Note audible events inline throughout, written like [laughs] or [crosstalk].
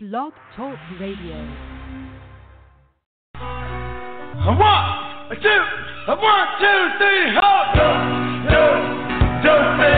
Blog Talk Radio. A one, a two, a one, two, three, hold up, do, do, three,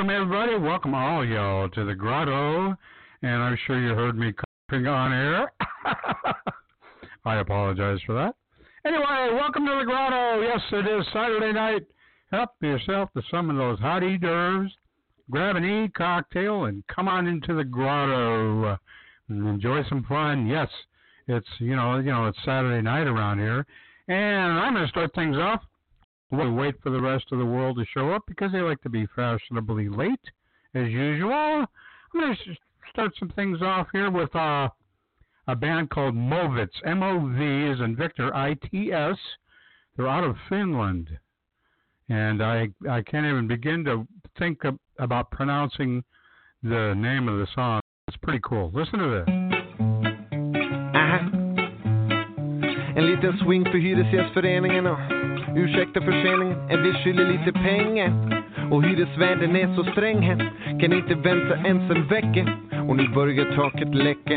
Welcome, everybody. Welcome all y'all to the grotto. And I'm sure you heard me coughing on air. [laughs] I apologize for that. Anyway, welcome to the grotto. Yes, it is Saturday night. Help yourself to some of those hot hors d'oeuvres. Grab an E cocktail and come on into the grotto and enjoy some fun. Yes, it's you know you know it's Saturday night around here, and I'm to start things off. We'll wait for the rest of the world to show up because they like to be fashionably late, as usual. I'm going to start some things off here with uh, a band called Movits. M O V is in Victor I T S. They're out of Finland, and I I can't even begin to think of, about pronouncing the name of the song. It's pretty cool. Listen to this. Aha. En liten swing för Hyresgästföreningen ursäkta förseningen, en vi skyller lite pengar. Och hyresvärden är så sträng här, kan inte vänta ens en vecka. Och nu börjar taket läcka.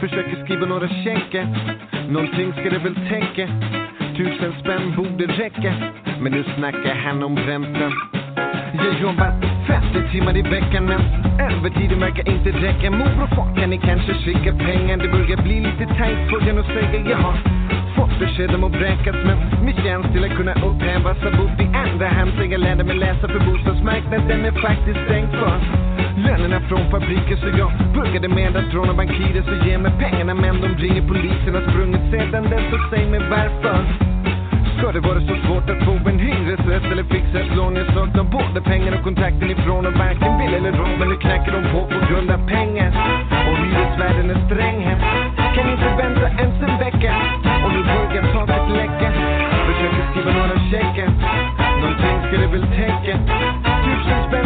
Försöker skriva några checkar, någonting ska det väl täcka. Tusen spänn borde räcka, men nu snackar han om räntan. Jag jobbar 50 timmar i veckan men övertiden verkar inte räcka. Mor och far kan ni kanske skicka pengar? Det börjar bli lite tajt får jag nog säga. Jag har besked om att vräkas men min tjänst till att kunna upphävas har bott i andra hand sen jag lärde mig läsa för bostadsmarknaden är faktiskt stängd för lönerna från fabriker så jag började med att råna bankirer så ge mig pengarna men de ringer polisen har sprungit sedan dess. Så säg mig varför. Ska det vara så svårt att få en hyresrätt eller fixa ett lån? Jag saknar både pengar och kontakten ifrån och varken vill eller råd men nu knackar de på på grund av pengar. Och hyresvärden är sträng här. Kan inte vänta ens en vecka. Och nu börjar taket läcka. Försöker skriva några checkar. Någonting ska det väl täcka. Tusen spänn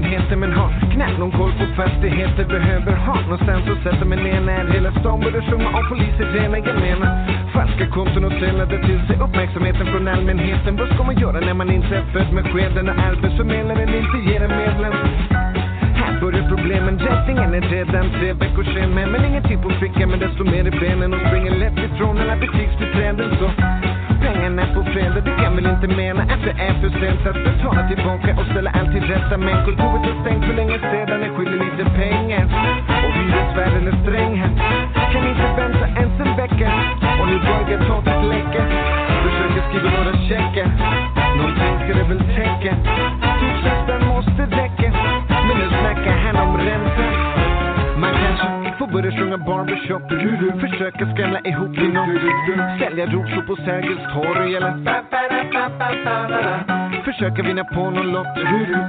lägenheter men har knappt någon koll på fastigheter. Behöver ha någonstans att sätta mig ner när hela stan börjar sjunga om poliser rena. Jag menar falska konton och sälade till sig uppmärksamheten från allmänheten. Vad ska man göra när man inte är född med skeden och arbetsförmedlaren inte ger en medlem? Här börjar problemen, räddningen är redan tre veckor sen Men ingenting på fickan men desto mer i benen och springer lätt ifrån alla butiksbiträden så Pengarna på fredag, du kan väl inte mena att det är för sent att betala tillbaka och ställa allt till rätta. Men kontoret är stängt för länge sedan, jag skyller lite pengar. Och hyresvärden är sträng här Kan inte vänta ens en vecka. Och nu börjar taket läcka. Försöker skriva några checkar. Någonting ska det väl täcka. Typ Tusen måste väcka, Men nu snackar han om ränta många barbershop du barbershop Försöka skrämma ihop till något Sälja rosor på Sergels torg eller Försöka vinna på någon lott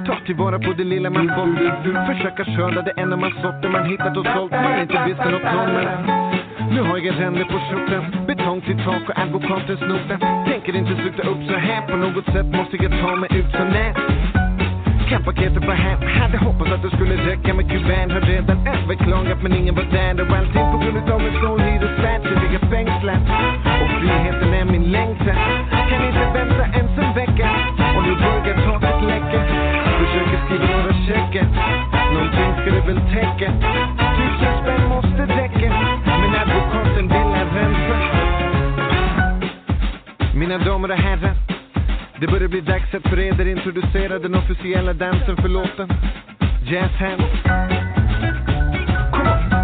Ta tillvara på det lilla man fått. Försöka skörda det enda man sått Det man hittat och sålt. Man inte visste något om nu har jag ränder på skjortan Betong till tak och advokatens nota Tänker inte sluta upp så här. På något sätt måste jag ta mig ut så nät kan paketet var hem Hade hoppats att det skulle räcka med kuvert Har redan överklagat men ingen var där. Och allting på grund utav en snål hyresvärd som ligger fängslad Och friheten är min längtan. Kan inte vänta ens en vecka Och nu börjar taket läcka. Försöker skriva några checkar Någonting ska det väl täcka Tusen spänn måste räcka Men advokaten vill ha ränta. Mina damer och herrar det börjar bli dags att för eder introducera den officiella dansen för låten. Jazz hands.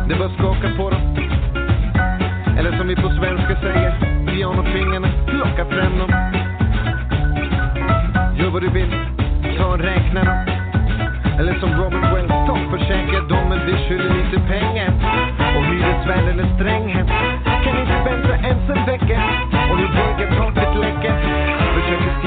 Det bara skaka på dem. Eller som vi på svenska säger Pianofingrarna, plocka fram dem. Gör vad du vill, ta och räkna dem. Eller som Robert Wells, ta och försäkra dem Men vi skyller lite pengar. Och hyresvärden är sträng här Kan inte vänta ens en vecka? Och du börjar taket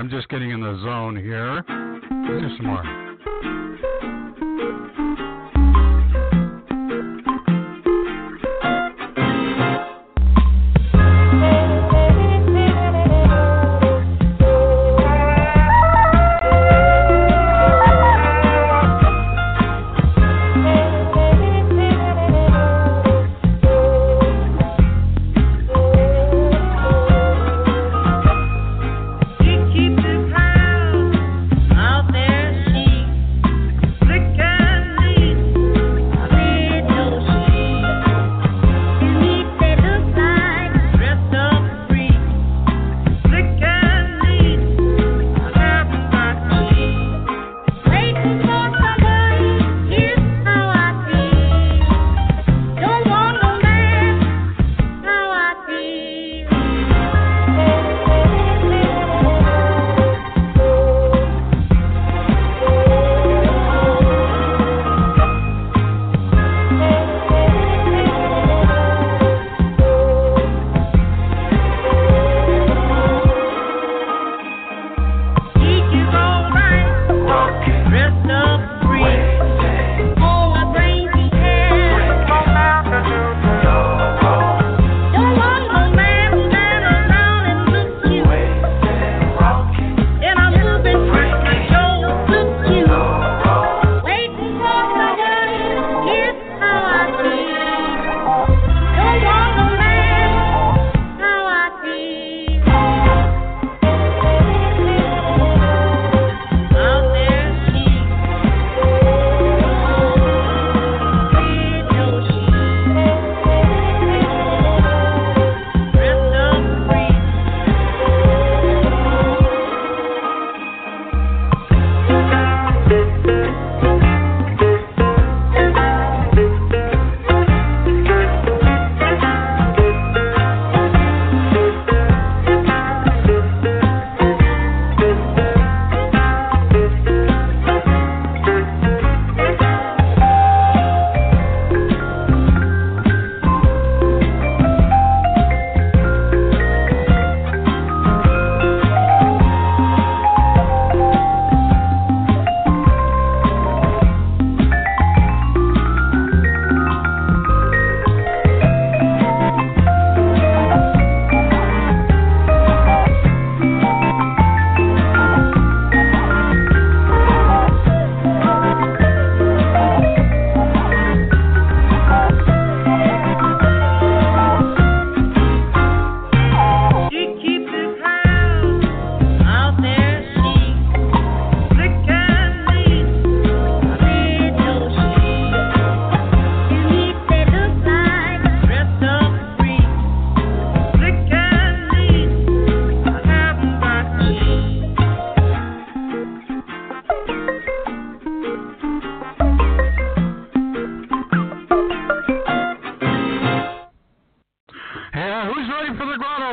I'm just getting in the zone here. Here's some more.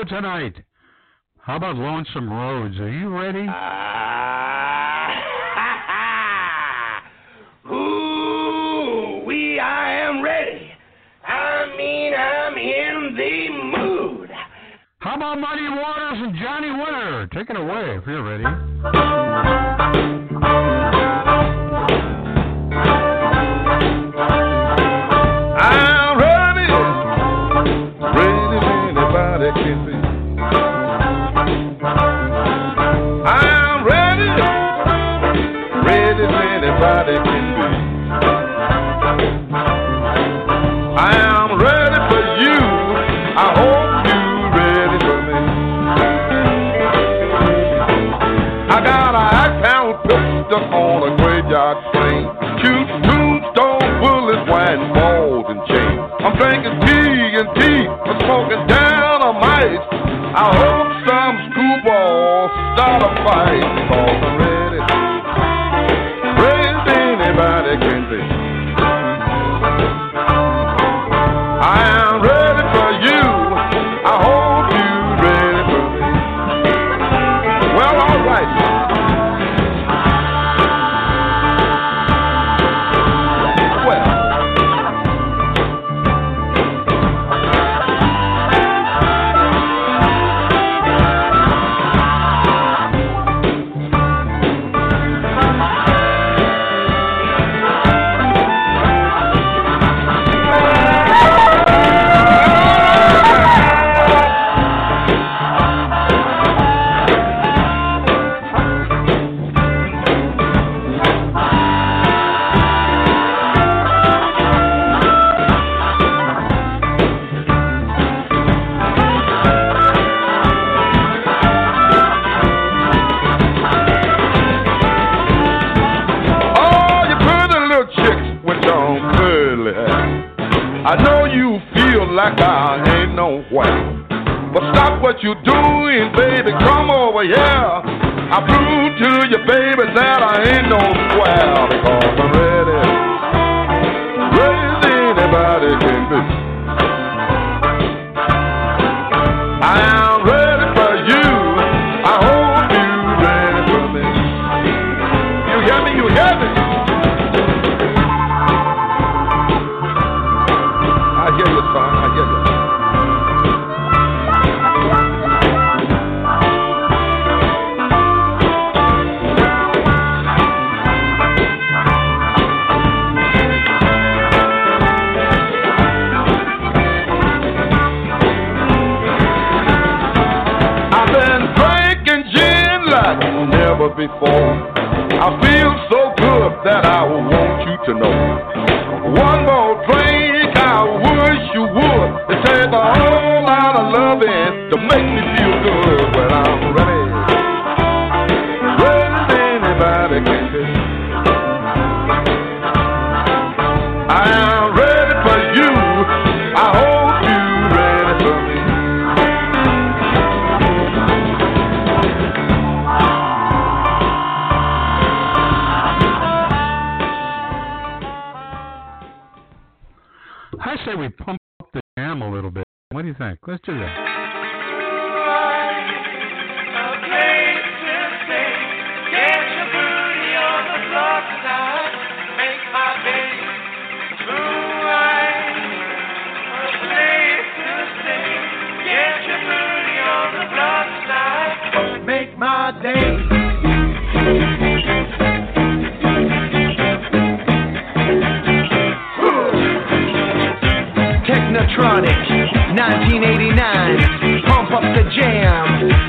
Tonight. How about Lonesome Roads? Are you ready? Ah. [laughs] Ooh, we, I am ready. I mean, I'm in the mood. How about Muddy Waters and Johnny Winter? Take it away if you're ready. I hope some screwballs start a fight. we pump up the jam a little bit. What do you think? Let's do that. electronic. 1989, pump up the jam.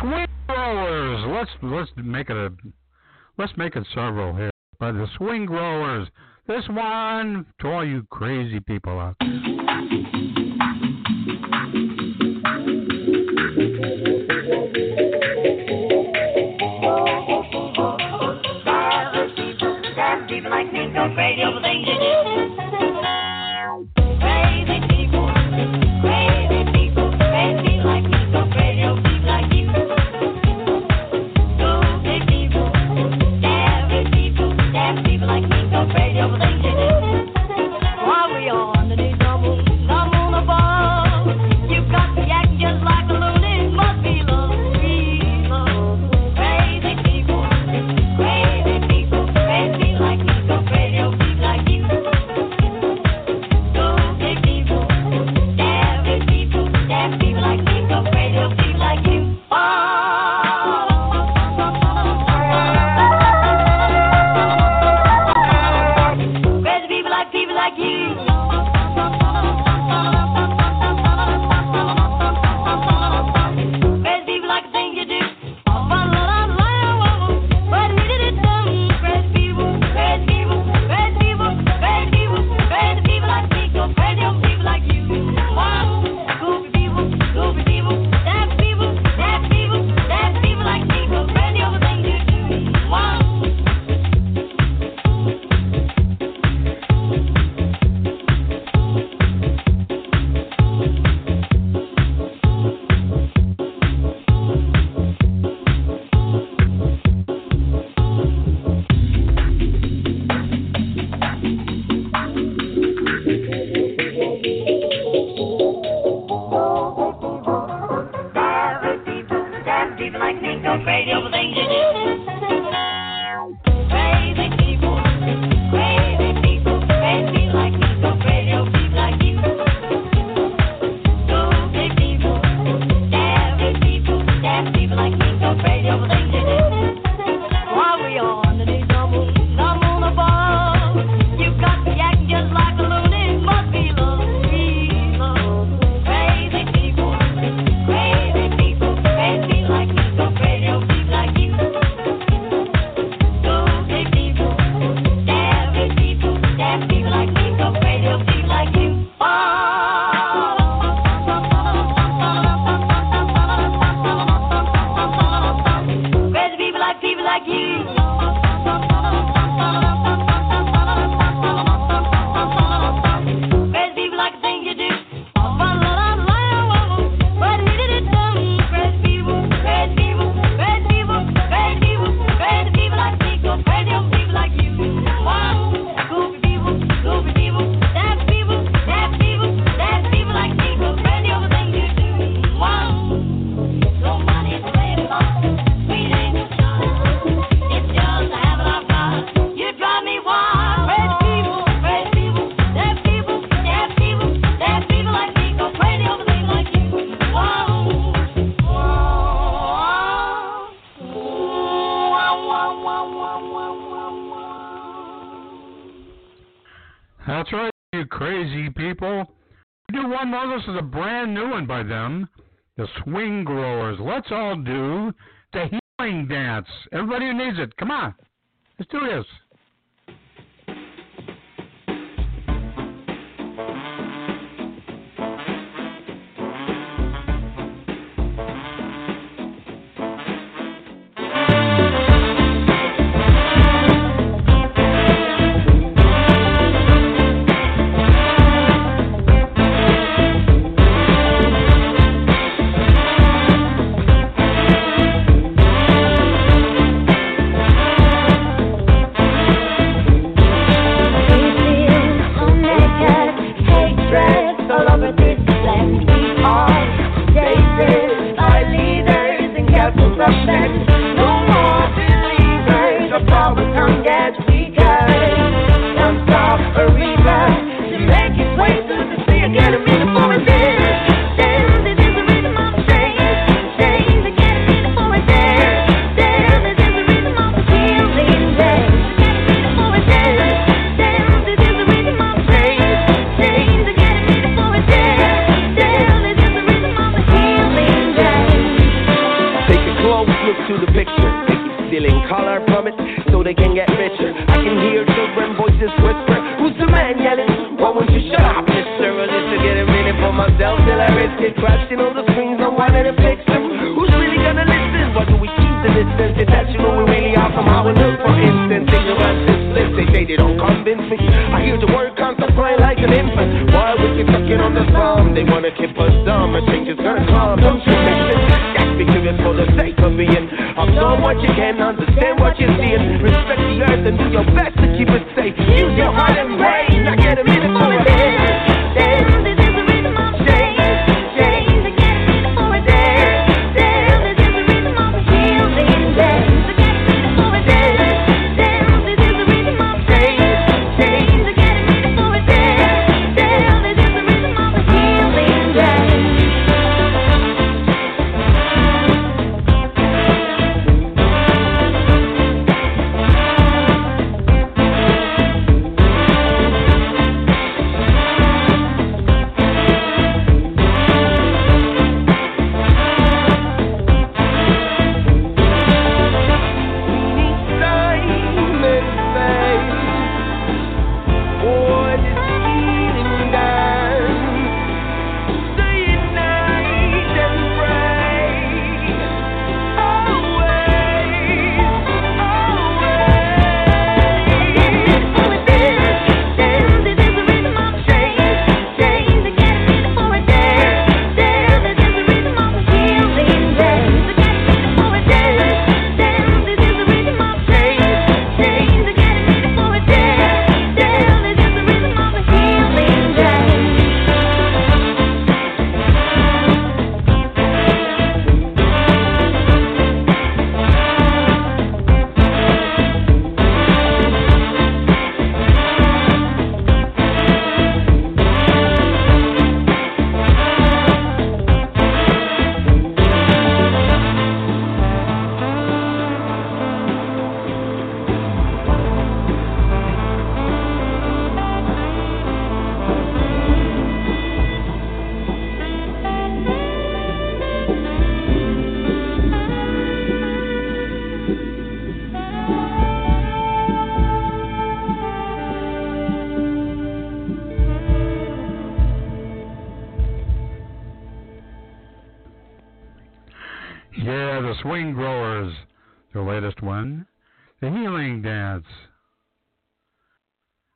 swing growers, Let's let's make it a let's make it several here. By the Swingrowers, This one to all you crazy people out there. radio thing to do. people. We do one more. This is a brand new one by them, the Swingrowers. Let's all do the healing dance. Everybody who needs it, come on. Let's do this.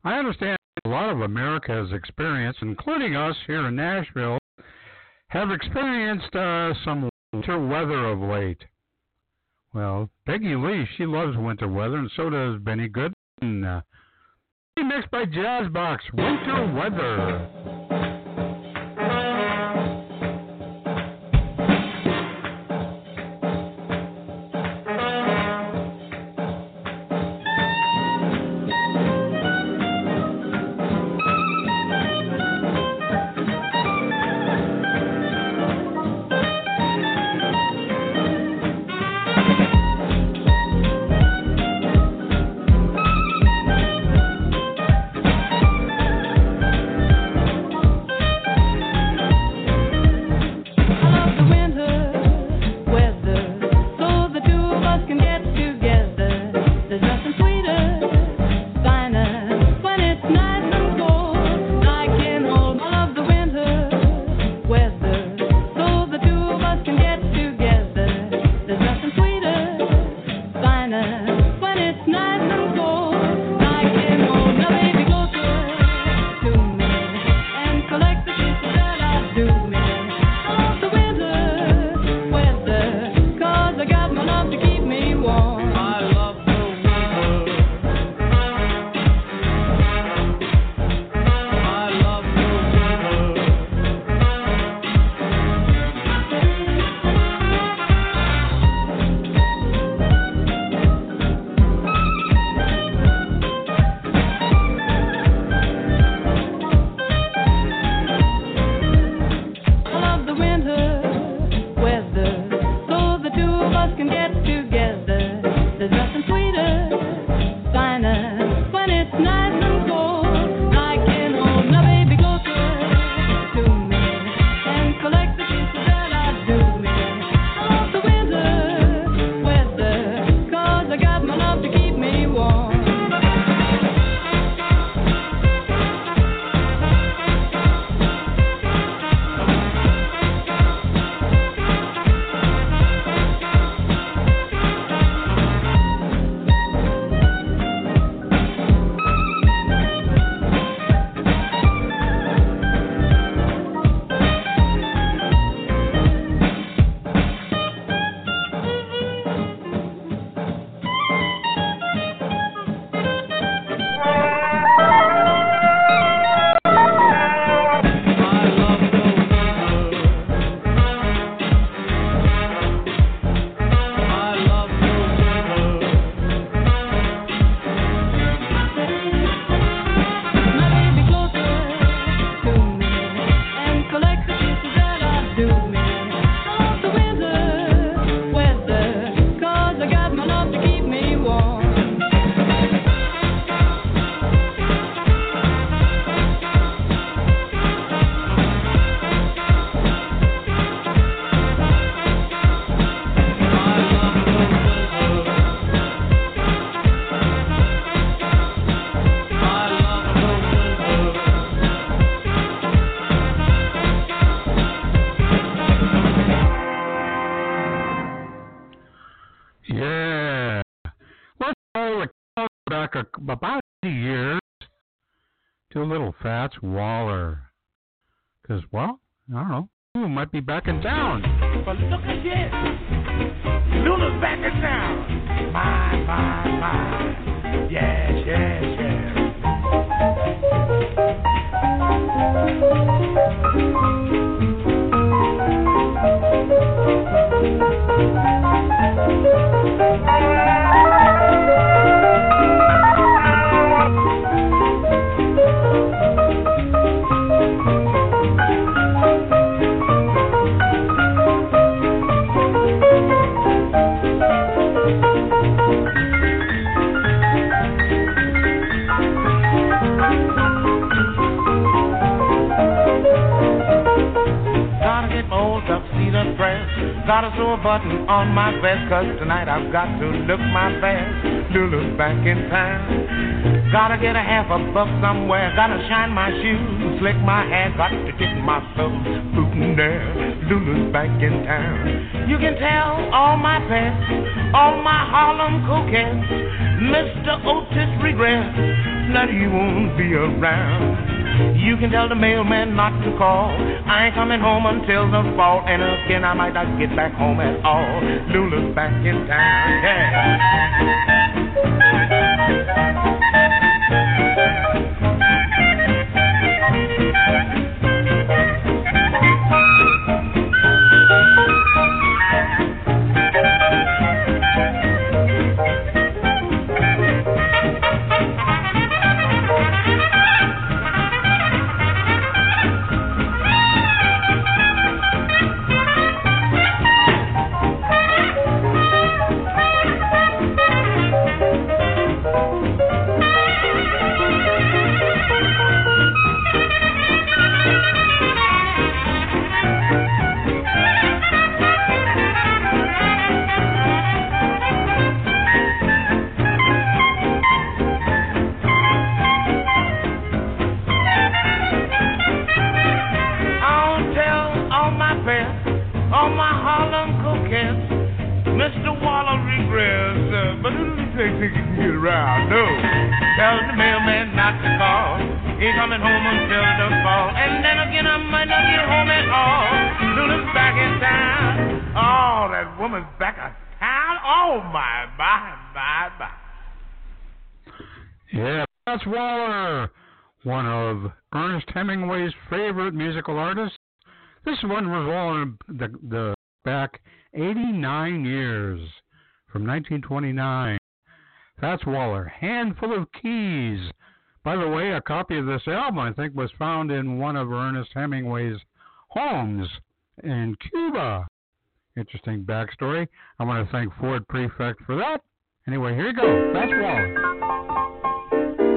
I understand a lot of America's experienced, including us here in Nashville, have experienced uh, some winter weather of late. Well, Peggy Lee, she loves winter weather, and so does Benny Goodman. Uh, mixed by Jazzbox, Winter Weather. About 80 years to a little Fats Waller. Because, well, I don't know. Who might be back in town? But look at this. Lulu's back in town. My, my, my. Yes, yes, yes. Gotta Gotta sew a button on my vest, cause tonight I've got to look my best. Lulu's back in town. Gotta get a half a buck somewhere. Gotta shine my shoes, slick my hair. Got to get my soul bootin' there. Lulu's back in town. You can tell all my pets, all my Harlem coquettes. Mr. Otis regrets that he won't be around. You can tell the mailman not to call. I ain't coming home until the fall, and again I might not get back home at all. Lulu's back in town, I'll one was the, the back 89 years from 1929. That's Waller, Handful of Keys. By the way, a copy of this album, I think, was found in one of Ernest Hemingway's homes in Cuba. Interesting backstory. I want to thank Ford Prefect for that. Anyway, here you go. That's Waller.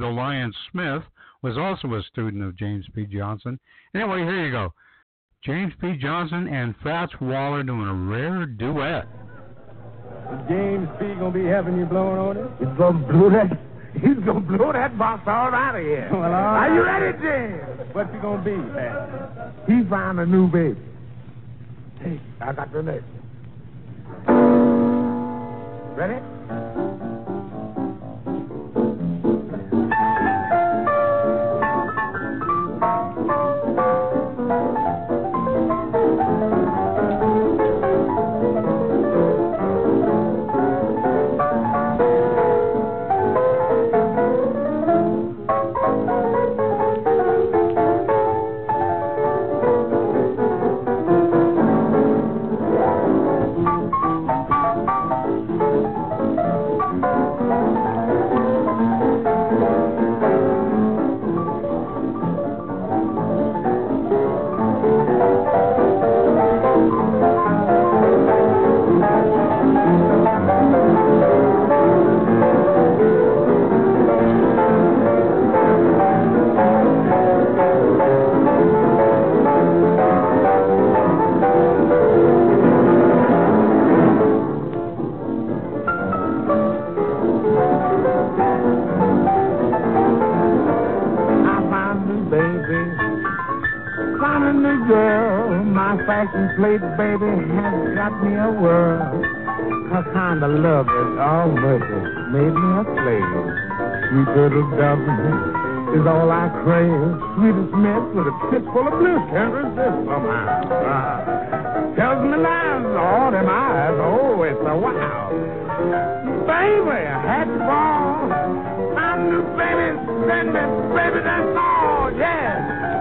The Lion Smith was also a student of James P. Johnson. Anyway, here you go. James P. Johnson and Fats Waller doing a rare duet. James P. gonna be having you blowing on it? He's gonna blow that. He's gonna blow that box all out of here. Well, all Are you ready, James? What's he gonna be, Pat? He found a new baby. Hey, I got the next. Ready? Me a world. Her kind of love is all mercy, made me a slave. Sweet little dove is all I crave. Sweetest mess with a fist full of bliss. Can't resist somehow. Ah. Tells me lies, all them eyes. Oh, it's a wow. Baby, a hat ball. I'm the baby, send me, baby, that's all, yeah.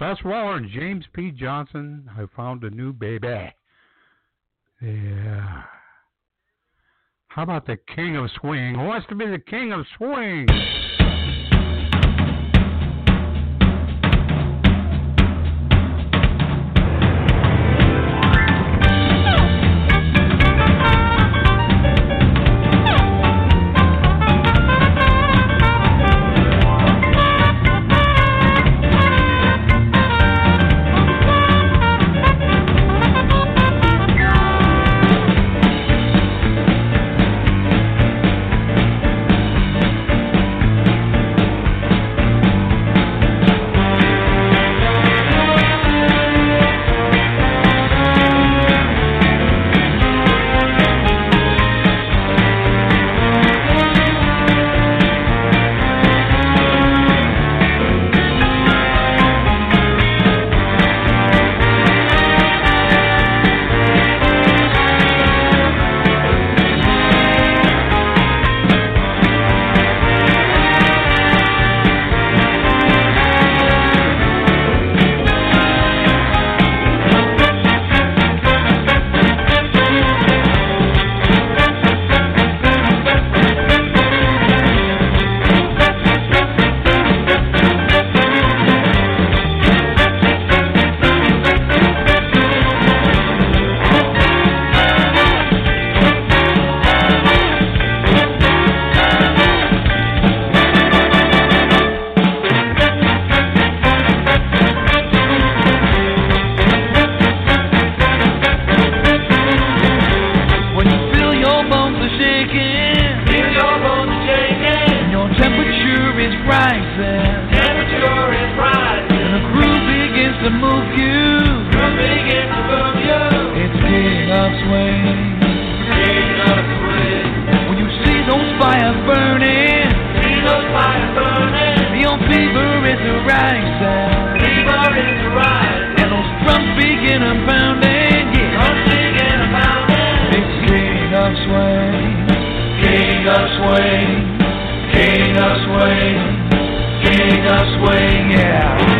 Yeah, Waller and James P. Johnson. I found a new baby. Yeah. How about the King of Swing? Who wants to be the King of Swing? and I'm bound and and I'm King of Swing, King of Swing, King of Swing, King of Swing, yeah.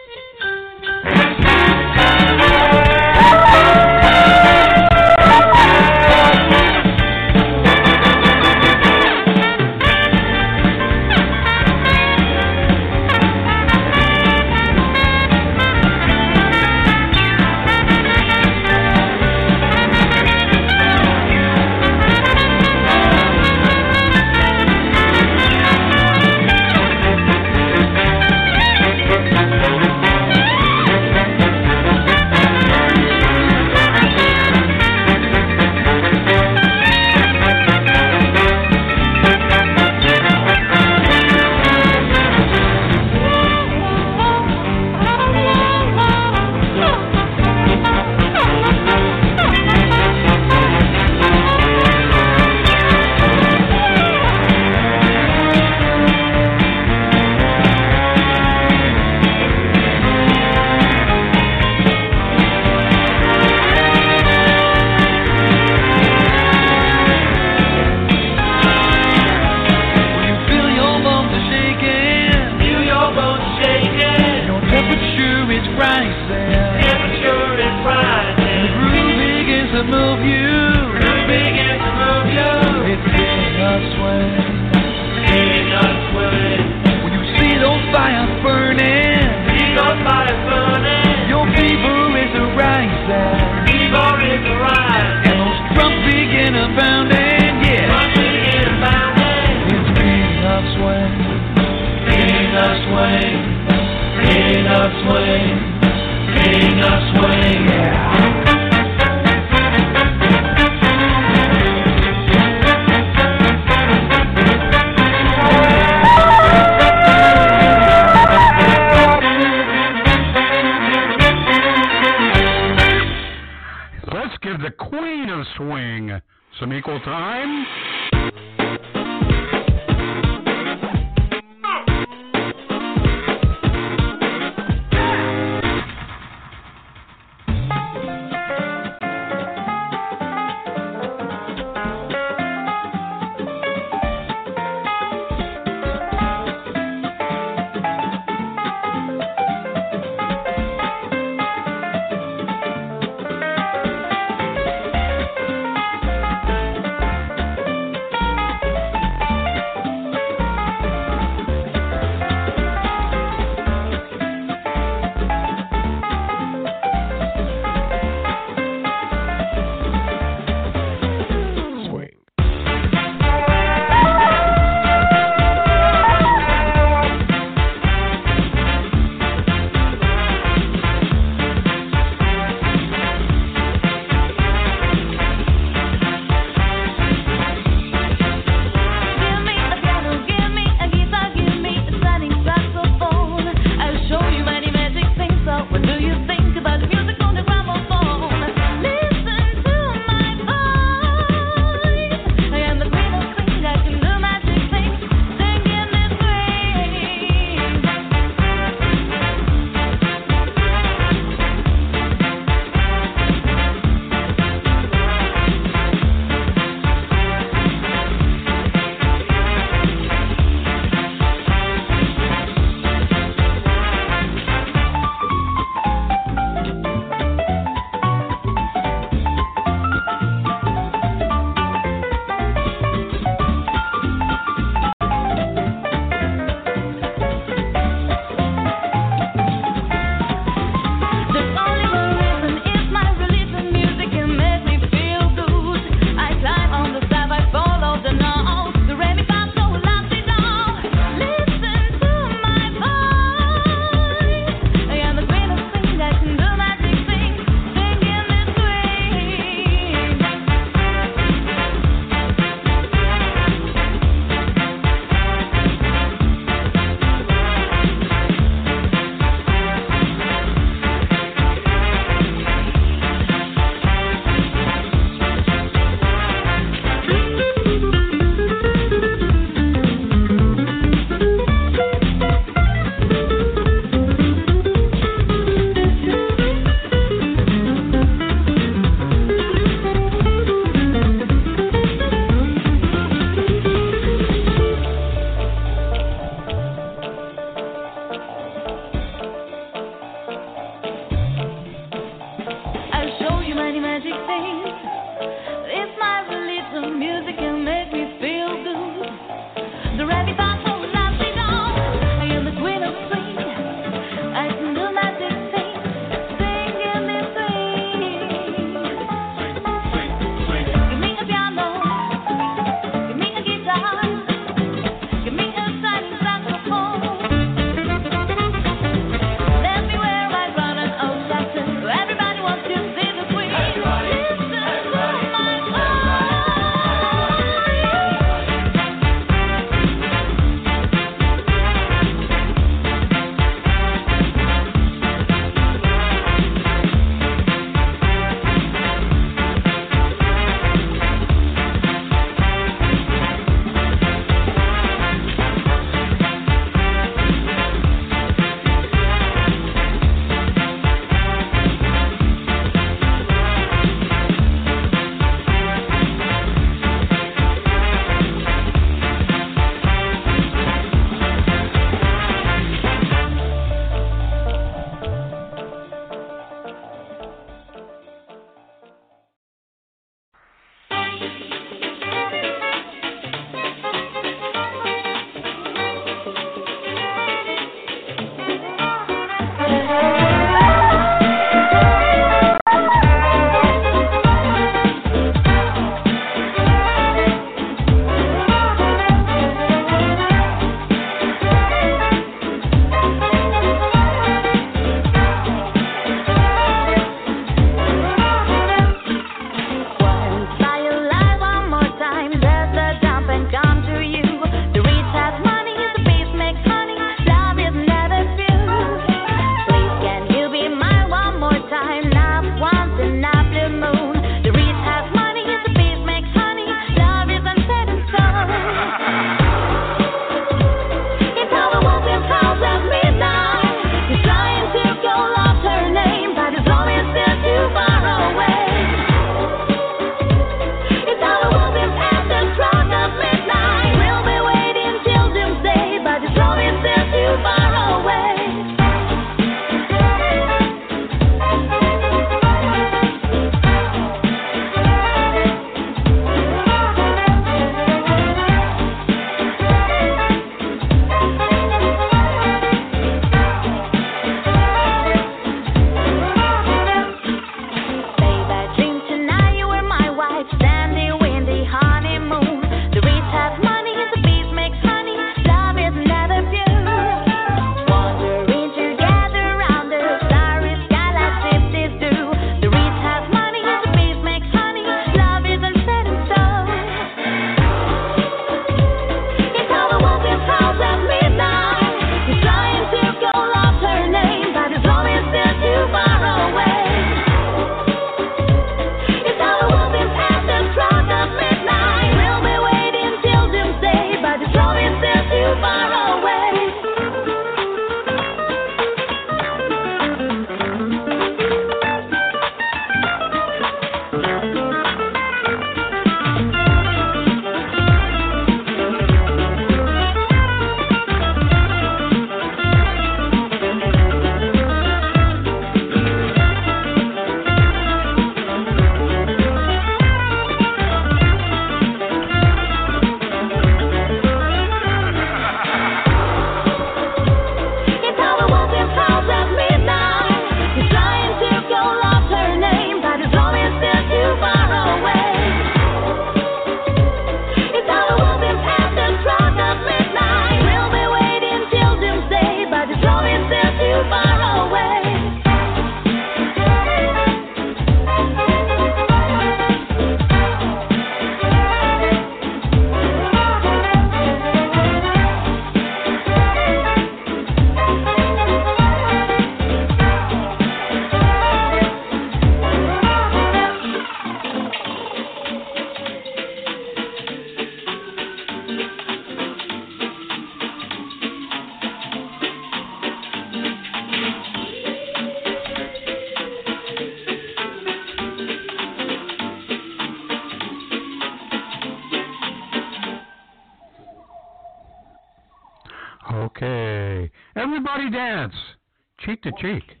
Cheek to cheek.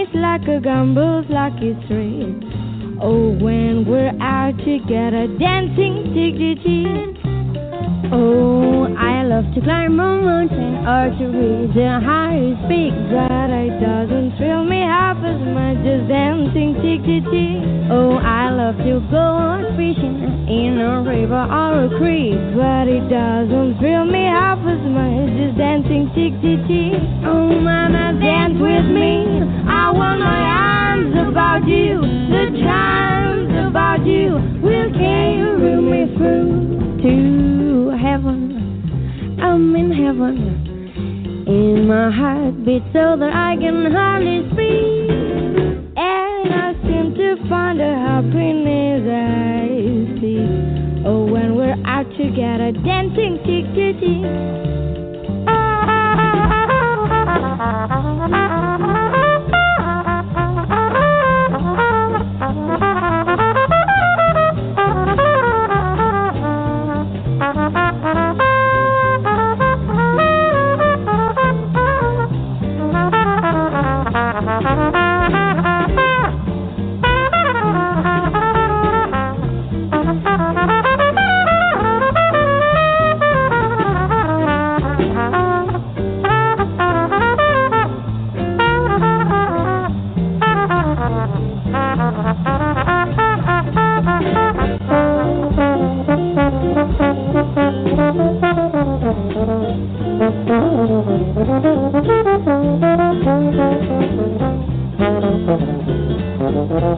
Vanish like a gumball's lucky stream. Oh, when we're out together, dancing to. Oh, I love to climb a mountain or to reach the highest peak, but it doesn't thrill me half as much as dancing cheek to cheek. Oh, I love to go out fishing in a river or a creek, but it doesn't thrill me half as much as dancing cheek to cheek. Oh, mama, dance with me. I want my arms about you, the charms about you will carry me through to heaven. I'm in heaven. In my heart beats so that I can hardly speak. And I seem to find a happiness I see. Oh, when we're out together, dancing cheek.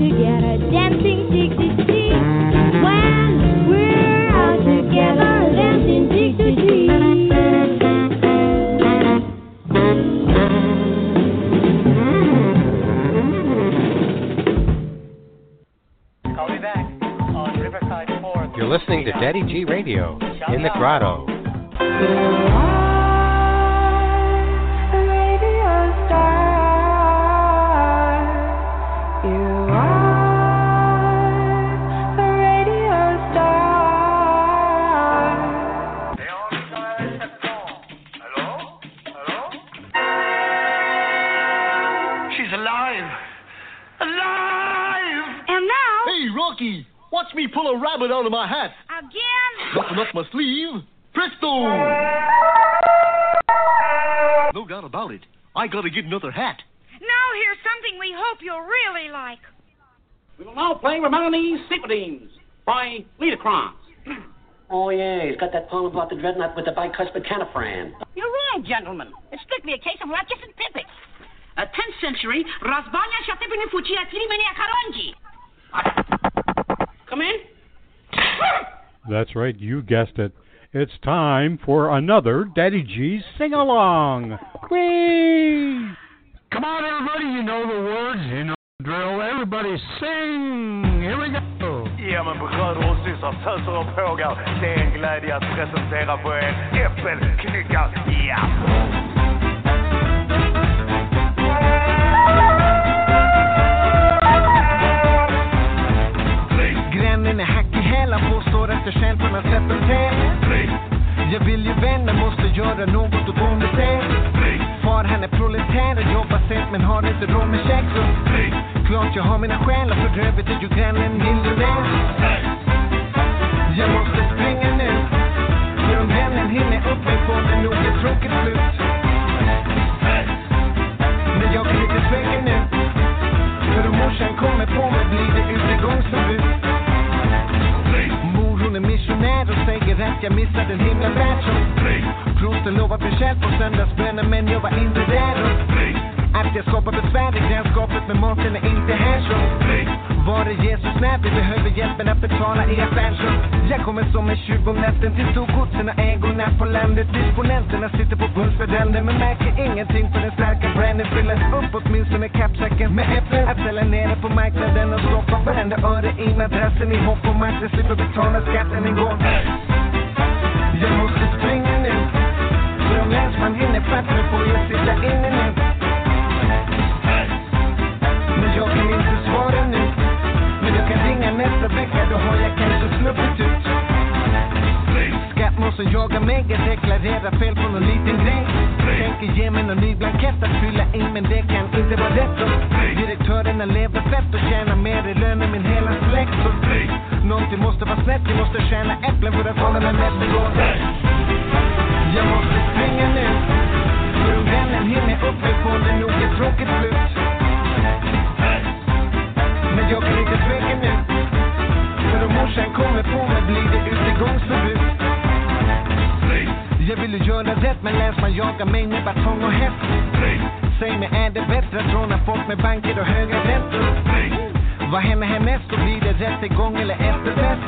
together, dancing cheek to cheek. When we're out together, dancing cheek to cheek. Call me back on Riverside 4. You're listening to Daddy G Radio in the grotto. Canifran. You're wrong, gentlemen. It's strictly a case of Ratchis and Pippet. A 10th century Razbanya Shatipini Fuchia Tirimenia Karonji. Come in. That's right, you guessed it. It's time for another Daddy G's sing along. Whee! Come on, everybody. You know the words. You know the drill. Everybody sing. Here we go. Ja men bröder och systrar, töser och pågar. Det är en glädje att presentera för er äppelknyckar. Ja! Grannen är hack i hälen, påstår att jag själv har sett en tävling. Jag vill ju vänner, måste göra något åt misär. Far han är proletär och jobbar sent men har inte råd med käk så Klart jag har mina skäl och för övrigt är ju grannen miljonär. Jag måste springa nu, för om vännen hinner upp mig får det nog ett tråkigt slut. Men jag kan inte svänga nu, för om morsan kommer på mig blir det utegångsförbud. Mor hon är missionär och säger att jag missade en himla värld som Prosten lovar besked på söndagsbönen men jag var inte där. Att jag skapar besvär i grannskapet med maten är inte här. Så var är Jesus? När vi behöver hjälpen att betala i affären Jag kommer som en tjuv om natten till storgodsen och ägorna på landet Disponenterna sitter på bullsföräldern men märker ingenting för den starka branden. Fyller upp åtminstone kappsäcken. Med äpplen Att ställa nere på marknaden. Och stoppa varenda öre i madrassen. I hopp om att jag slipper betala skatten en gång. Jag måste springa nu. För om länsman hinner fatta mig får jag sitta inne. Men jag kan ringa nästa vecka, då har jag kanske sluppit ut. Skatt måste jaga mig, jag deklarerar fel på någon liten grej. Tänker ge mig någon ny blankett att fylla i men det kan inte vara rätt. Direktörerna lever fett och tjänar mer i lön än min hela släkt. Så Någonting måste vara snett, jag måste tjäna äpplen för att hålla mig nästa gång Jag måste springa nu För om vännen hinner upp mig får det nog ett tråkigt slut jag kan inte tveka nu. För om morsan kommer på mig blir det utegångsförbud. Jag vill ju göra rätt men länsman jagar mig med batong och häst. Säg mig är det bättre att råna folk med banker och höga räntor? Vad händer härnäst? Då blir det rättegång eller efterfest?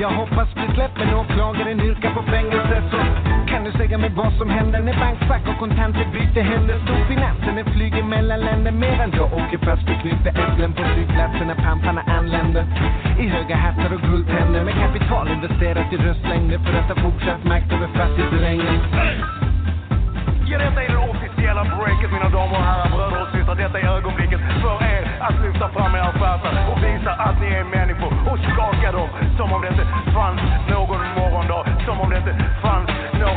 Jag hoppas bli släppt men åklagaren yrkar på fängelse så kan du säga mig vad som händer när bankfack och kontanter byter händer? Storfinansen den flyger mellan länder medan jag åker fast och knyter äpplen på flygplatsen när pamparna anländer i höga hattar och guldtänder med kapital investerat i röstlängder för att ha fortsatt makt över fattigdrängen Ja, detta är det officiella breaket mina damer och herrar, bröder och systrar. Detta är ögonblicket för er att lyfta fram era stjärtar och visa att ni är människor och skaka dem som om det inte fanns någon morgondag, som om det inte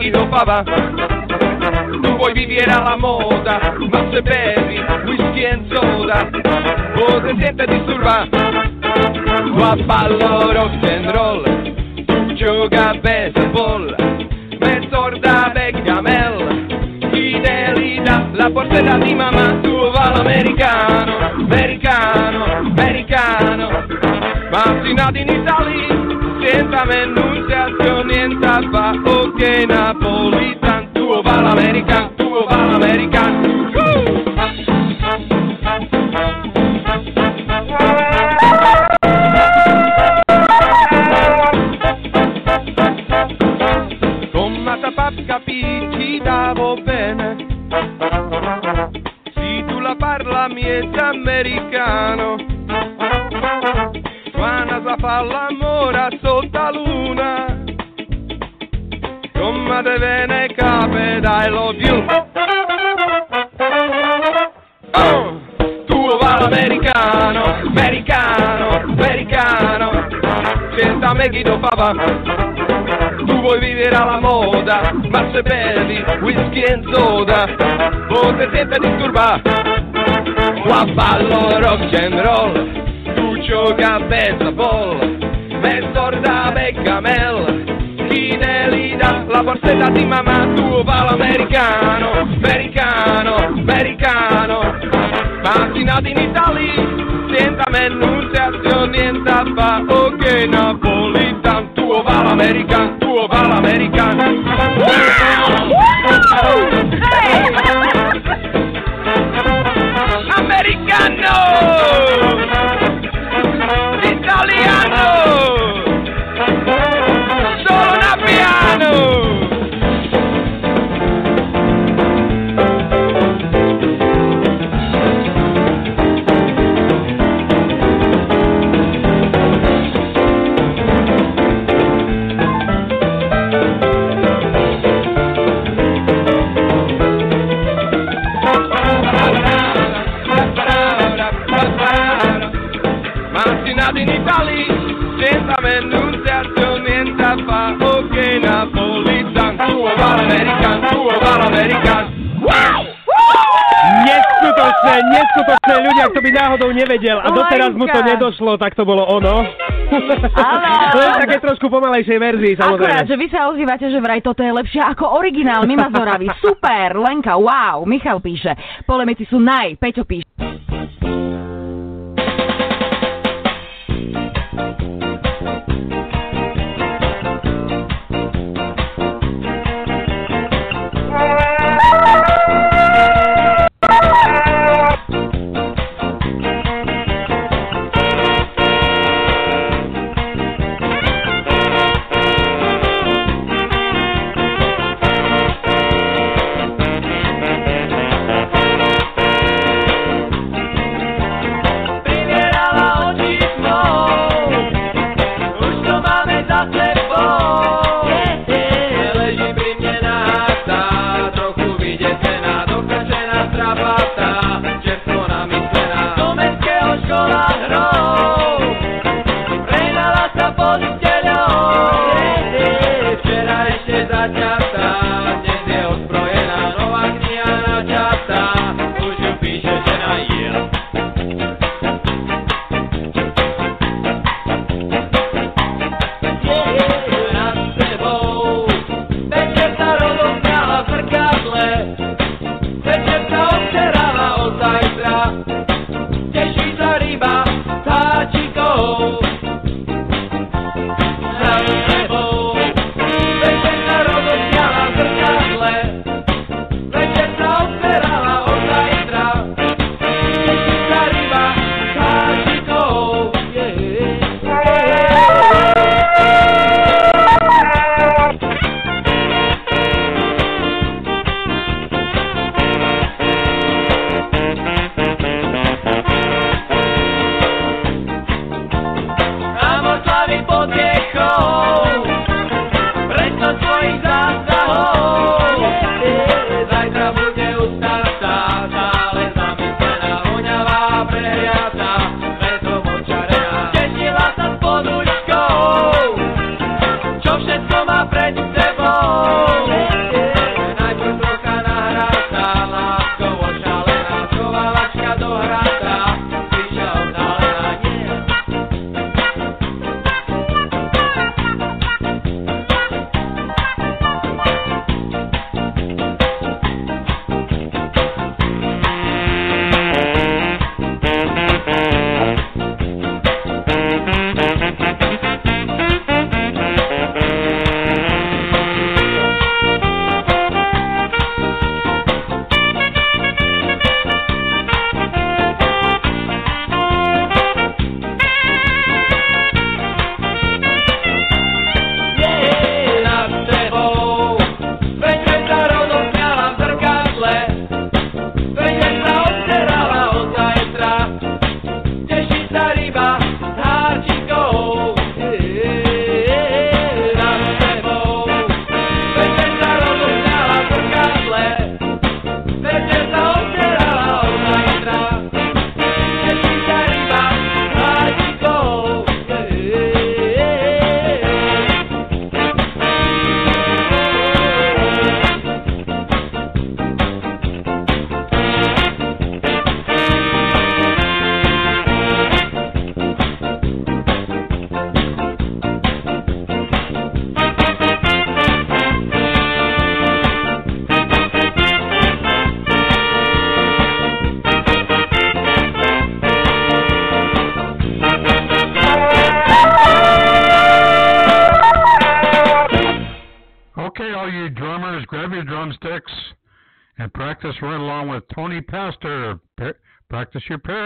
Quito papá Tu vuoi vivere alla moda Ma se bevi whisky e soda O te sientes disturbar Qua ballo rock and roll gioca a baseball Me sorda Bechamel Fidelità La portata di mamma Tu va l'americano Americano, americano. Martinati in Italia senza menunziazione niente tu vuoi vivere alla moda, ma se bevi whisky e soda, forse sempre disturbare. Qua ballo rock and roll, tu gioca a baseball, mezz'orda beccamel, chi ne li dà la borsetta di mamma, tu ballo americano, americano, americano, macchina di nevedel a doteraz mu to nedošlo, tak to bolo ono. Len [laughs] v takej trošku pomalejšej verzii, Akurát, samozrejme. že vy sa ozývate, že vraj toto je lepšie ako originál Mima Zoravy. Super, Lenka, wow. Michal píše, polemici sú naj. Peťo píše. Your paradiddle.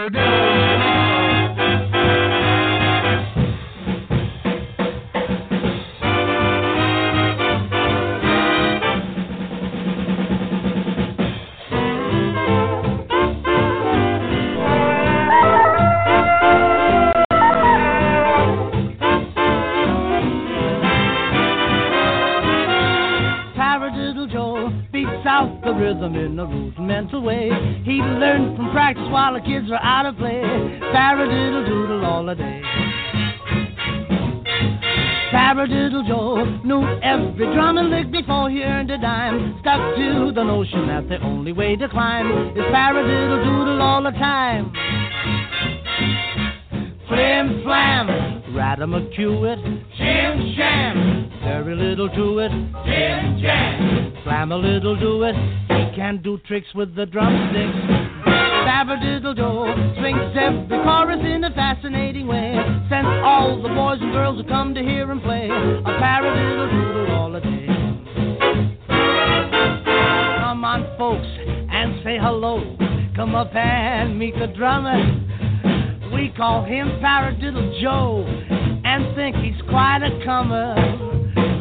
Drum and lick before he earned a dime. Stuck to the notion that the only way to climb is paradiddle doodle all the time. Flim flam, ratamacue shim sham. Very little to it, jim jam. Slam a little do it, he can do tricks with the drumsticks. Paradiddle Joe swings every chorus in a fascinating way. Sends all the boys and girls who come to hear him play a paradiddle doodle all the day. Say hello. Come up and meet the drummer. We call him Paradiddle Joe and think he's quite a comer.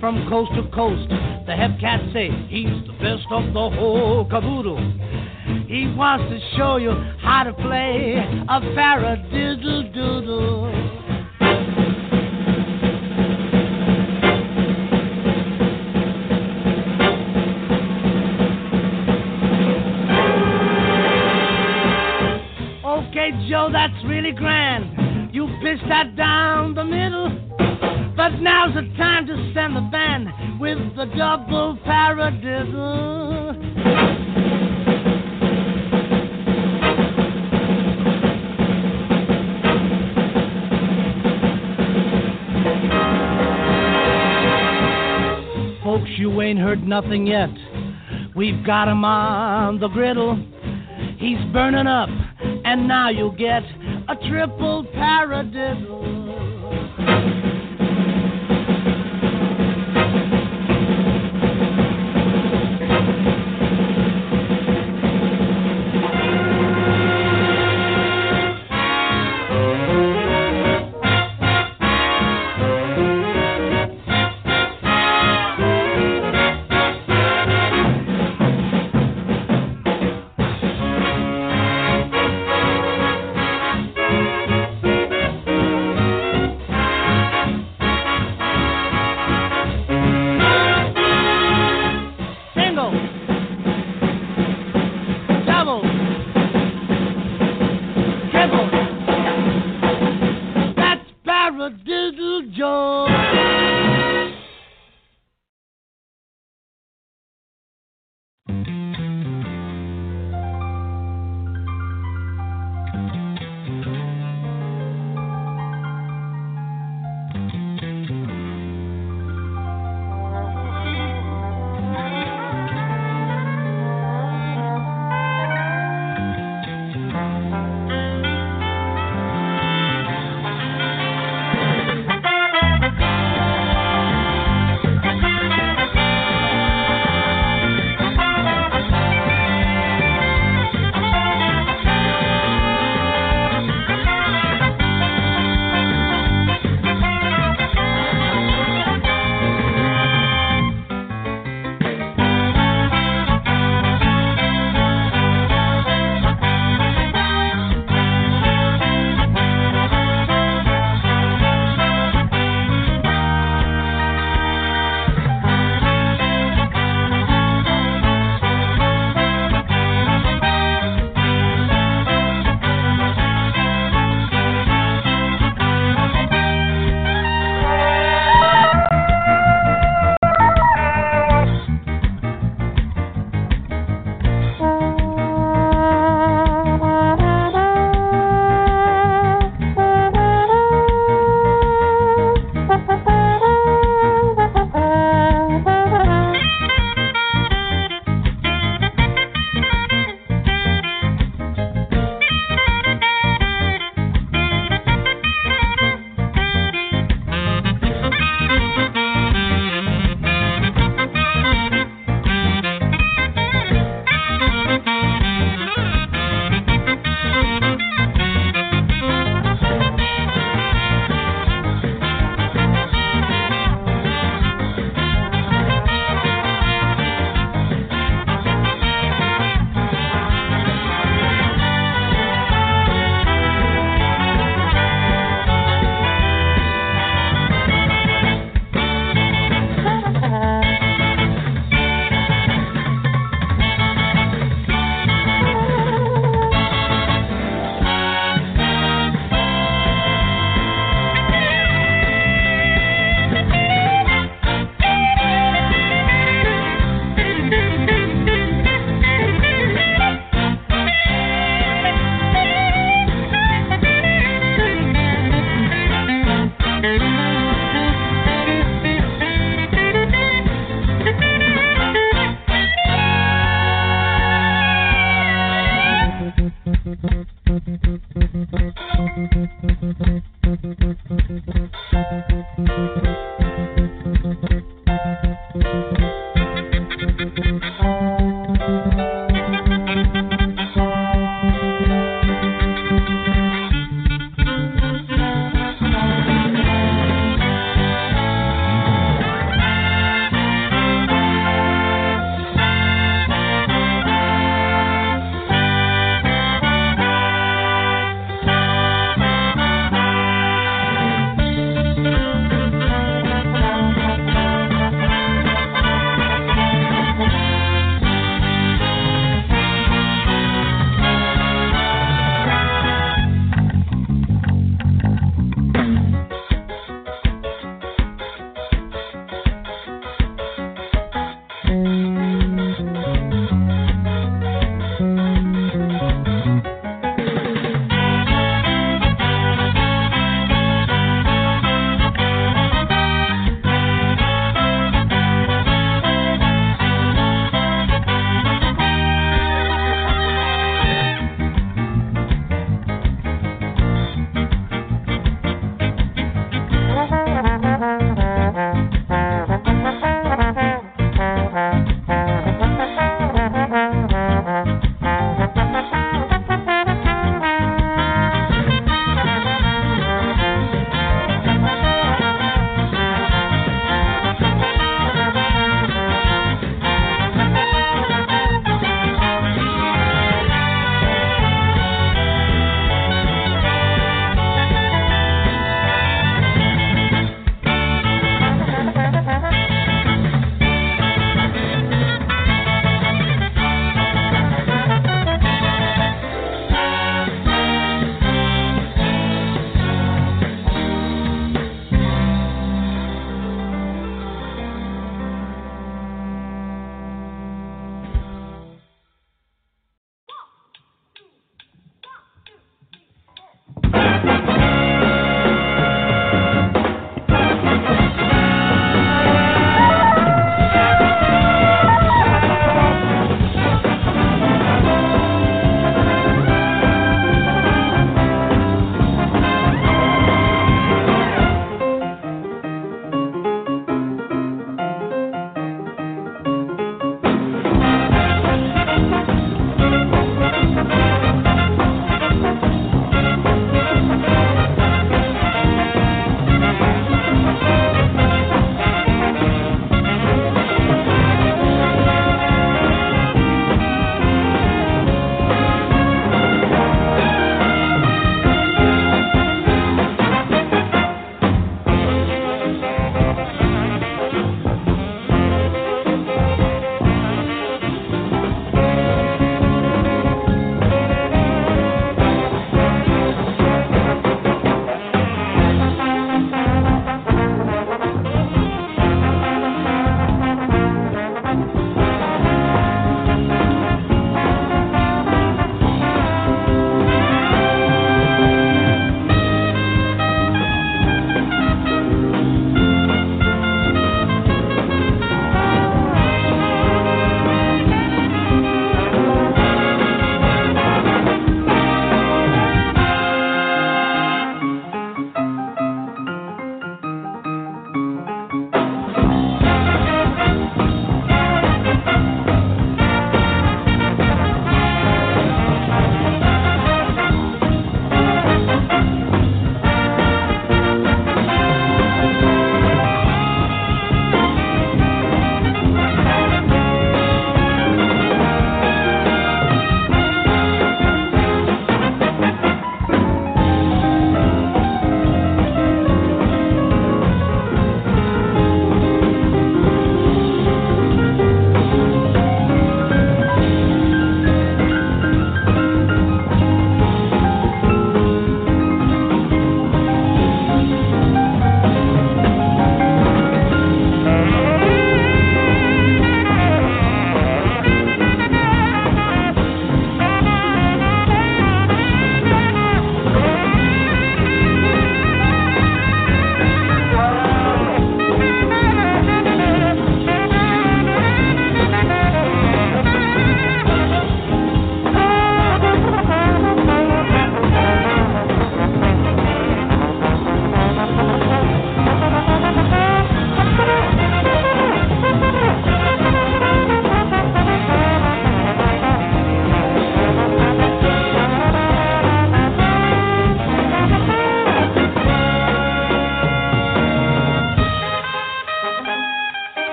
From coast to coast, the hep cats say he's the best of the whole caboodle. He wants to show you how to play a paradiddle doodle. Okay, Joe, that's really grand. You pitched that down the middle. But now's the time to send the band with the double paradiddle. Folks, you ain't heard nothing yet. We've got him on the griddle. He's burning up, and now you'll get a triple paradiddle.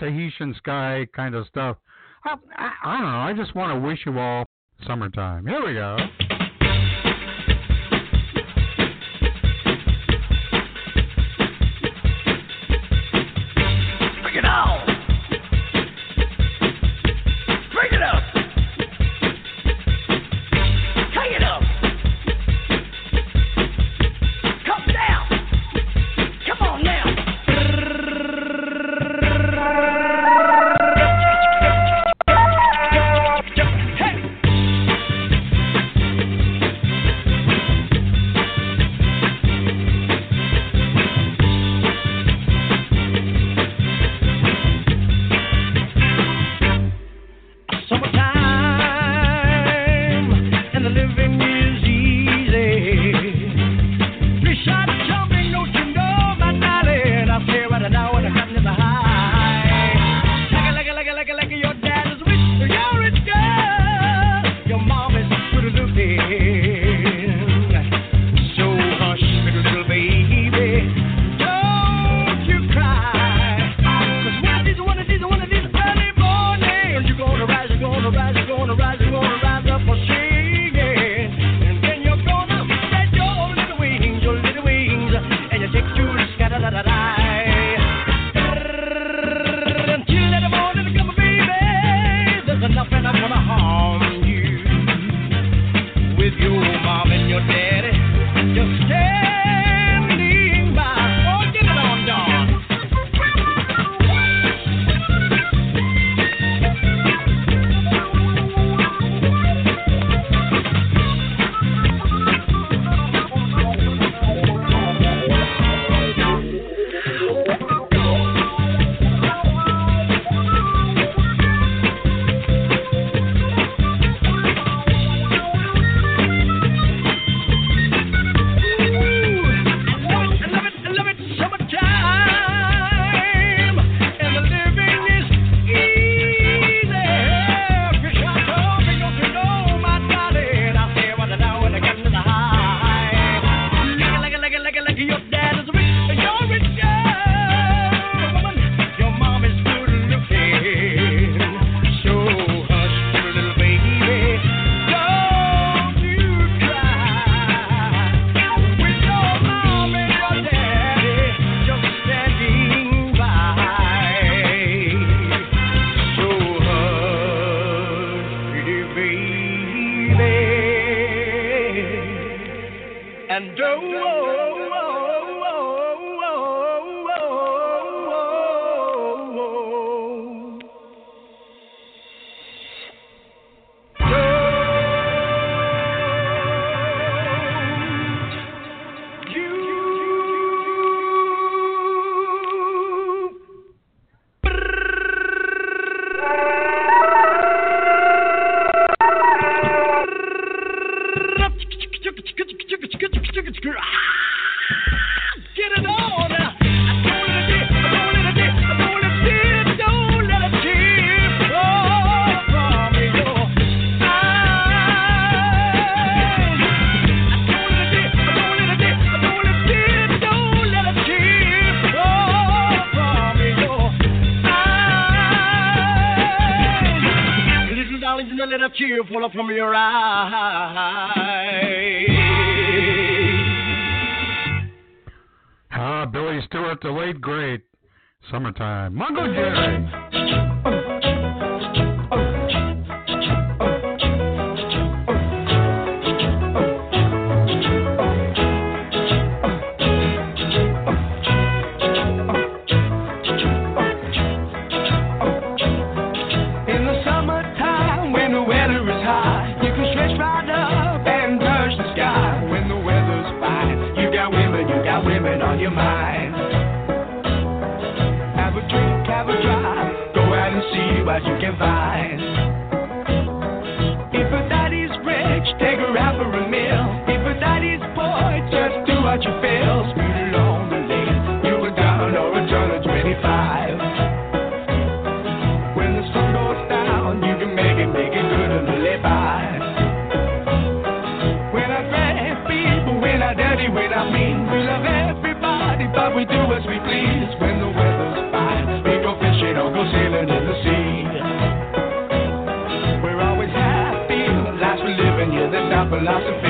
Tahitian sky kind of stuff. I, I, I don't know. I just want to wish you all summertime. Here we go. Bring it on. Philosophy.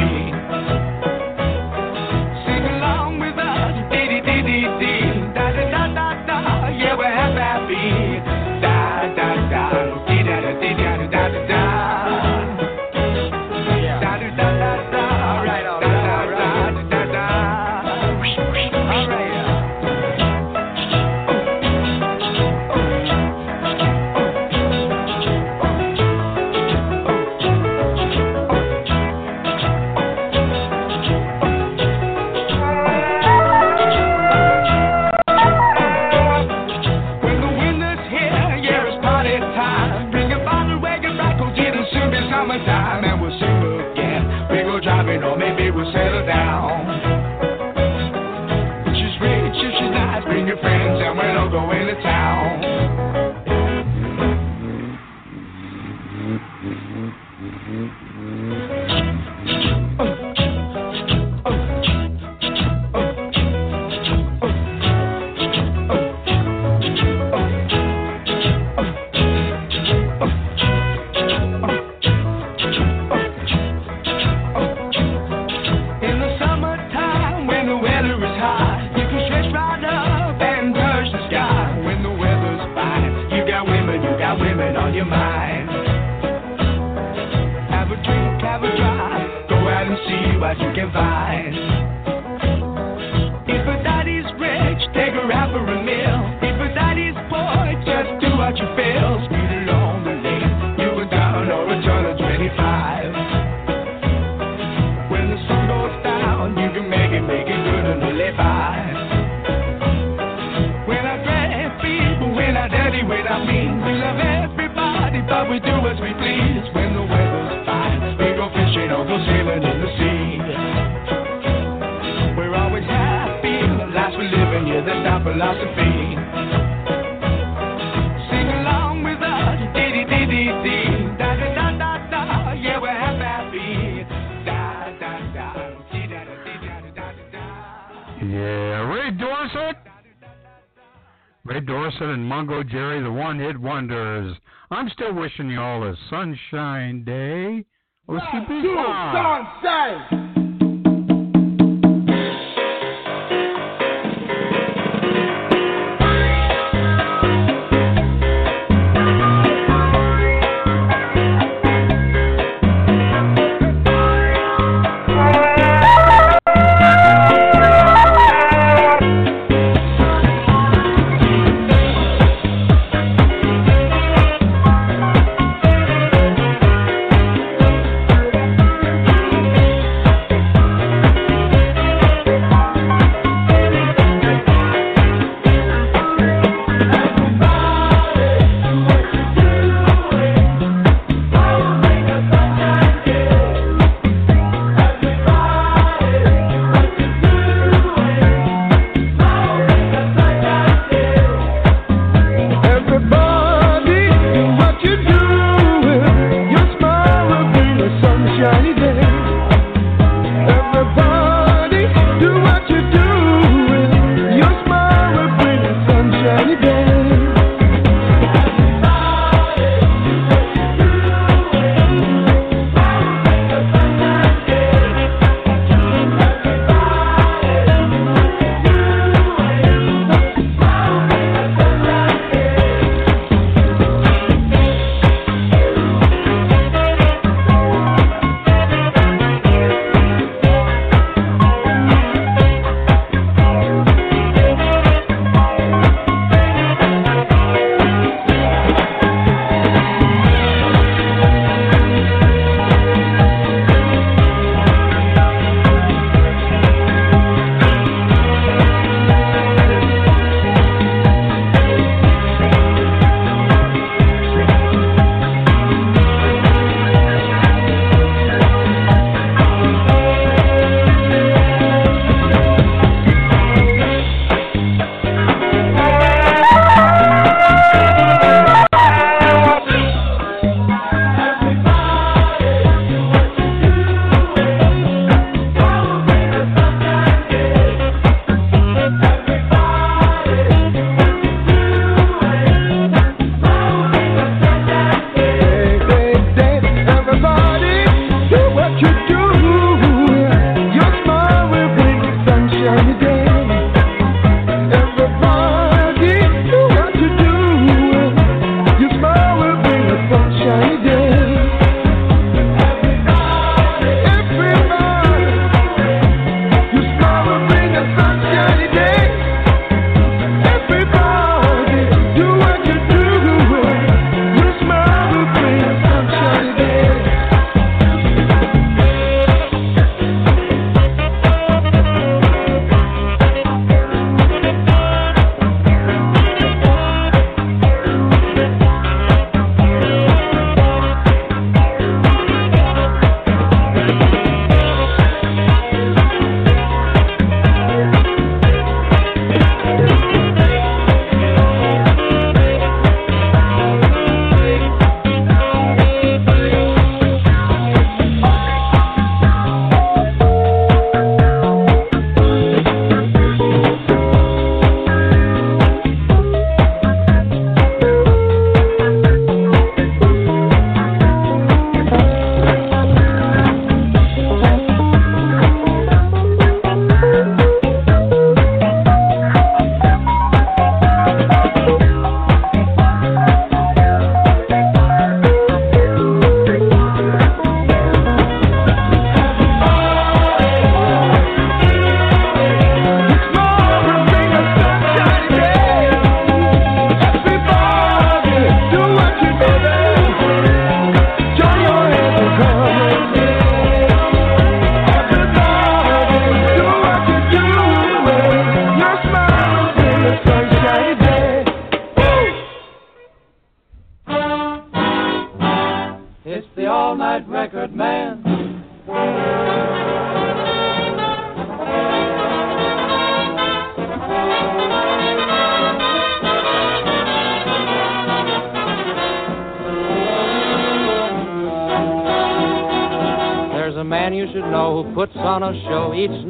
Sunshine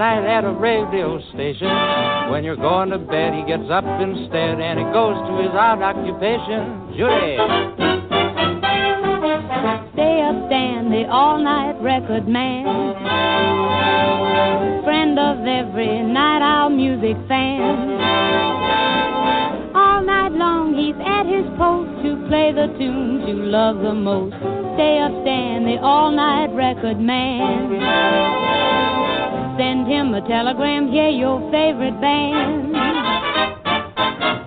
night at a radio station. When you're going to bed, he gets up instead and he goes to his odd occupation. Judy. Stay up, Dan, the all-night record man. Friend of every night owl music fan. All night long he's at his post to play the tunes you love the most. Stay up, Dan, the all-night record man. Send him a telegram, yeah, your favorite band.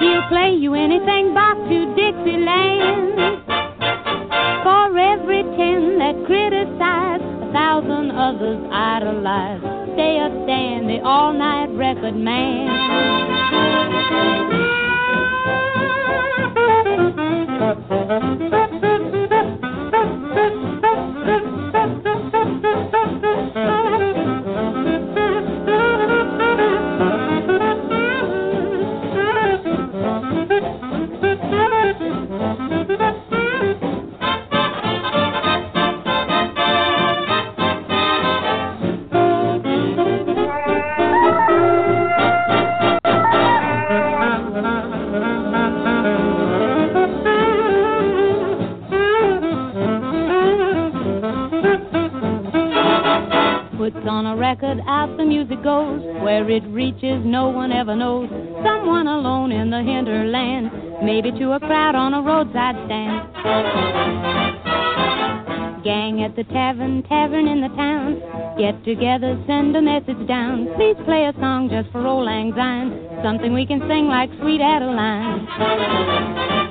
He'll play you anything back to Dixieland. For every ten that criticize, a thousand others idolize. Stay Dan, the all-night record Puts reaches, no one ever knows. Someone alone in the hinterland, maybe to a crowd on a roadside stand. Gang at the tavern, tavern in the town. Get together, send a message down. Please play a song just for auld Lang Syne. Something we can sing like Sweet Adeline.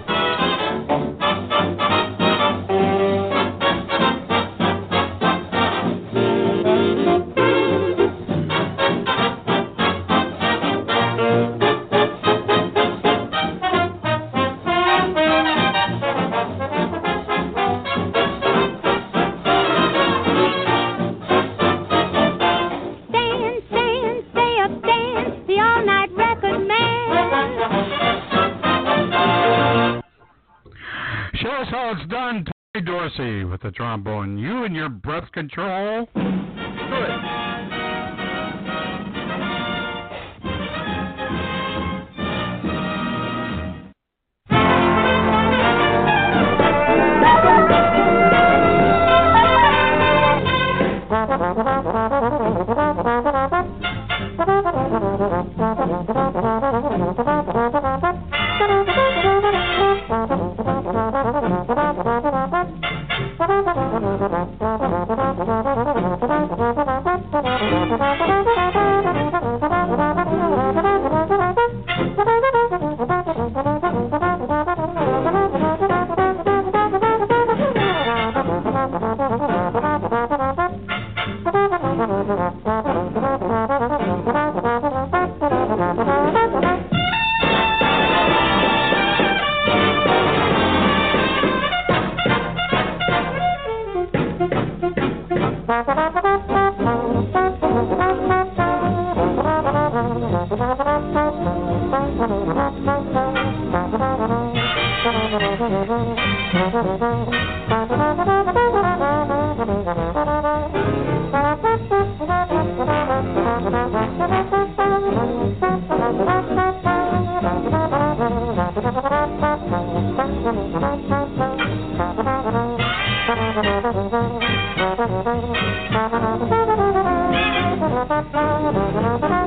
Thank you.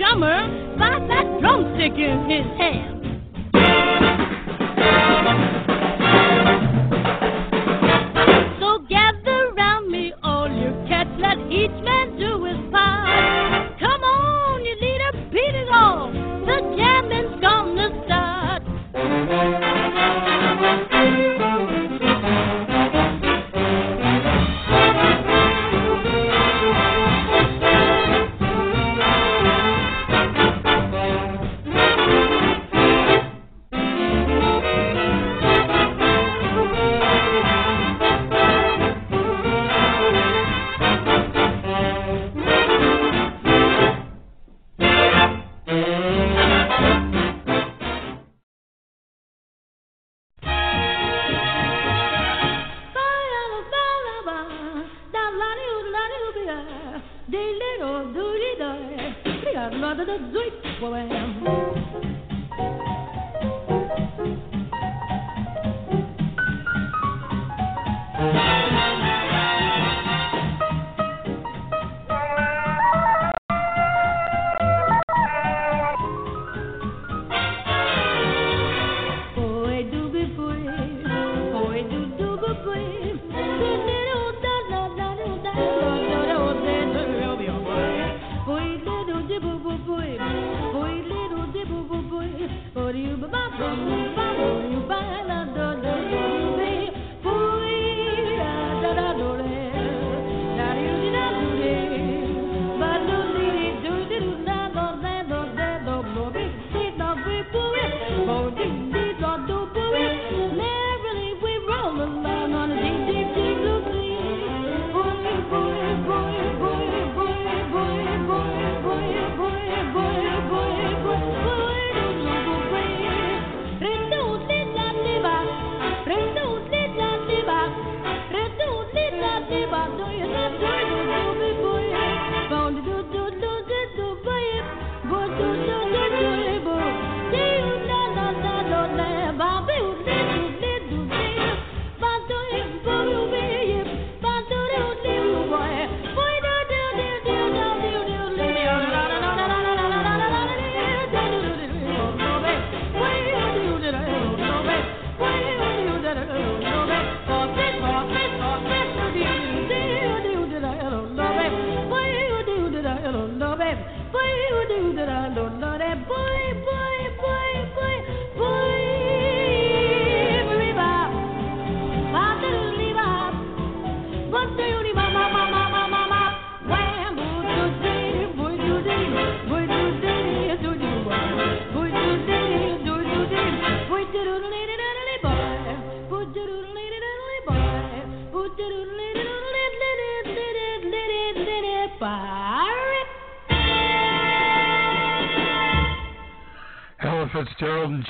Drummer by that drumstick in his hand.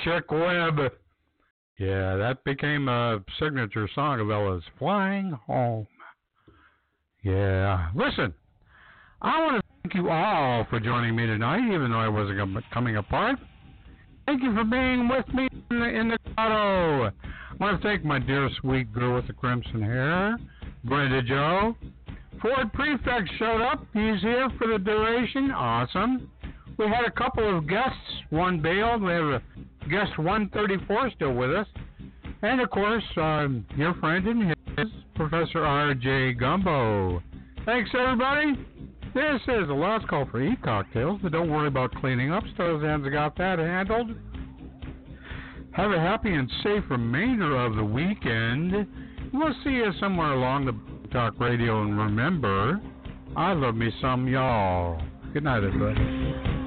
Chick Webb. Yeah, that became a signature song of Ella's, Flying Home. Yeah. Listen, I want to thank you all for joining me tonight, even though I wasn't coming apart. Thank you for being with me in the, in the. I want to thank my dear sweet girl with the crimson hair, Brenda Joe. Ford Prefect showed up. He's here for the duration. Awesome. We had a couple of guests. One bailed. We have a guest 134 still with us. And of course, um, your friend and his, Professor R.J. Gumbo. Thanks, everybody. This is the last call for e-cocktails, but don't worry about cleaning up. Starzan's got that handled. Have a happy and safe remainder of the weekend. We'll see you somewhere along the talk radio, and remember, I love me some y'all. Good night, everybody.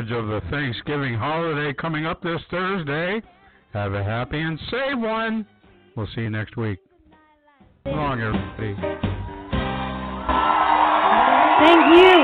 advantage of the Thanksgiving holiday coming up this Thursday. Have a happy and safe one. We'll see you next week. Long, everybody. Thank you.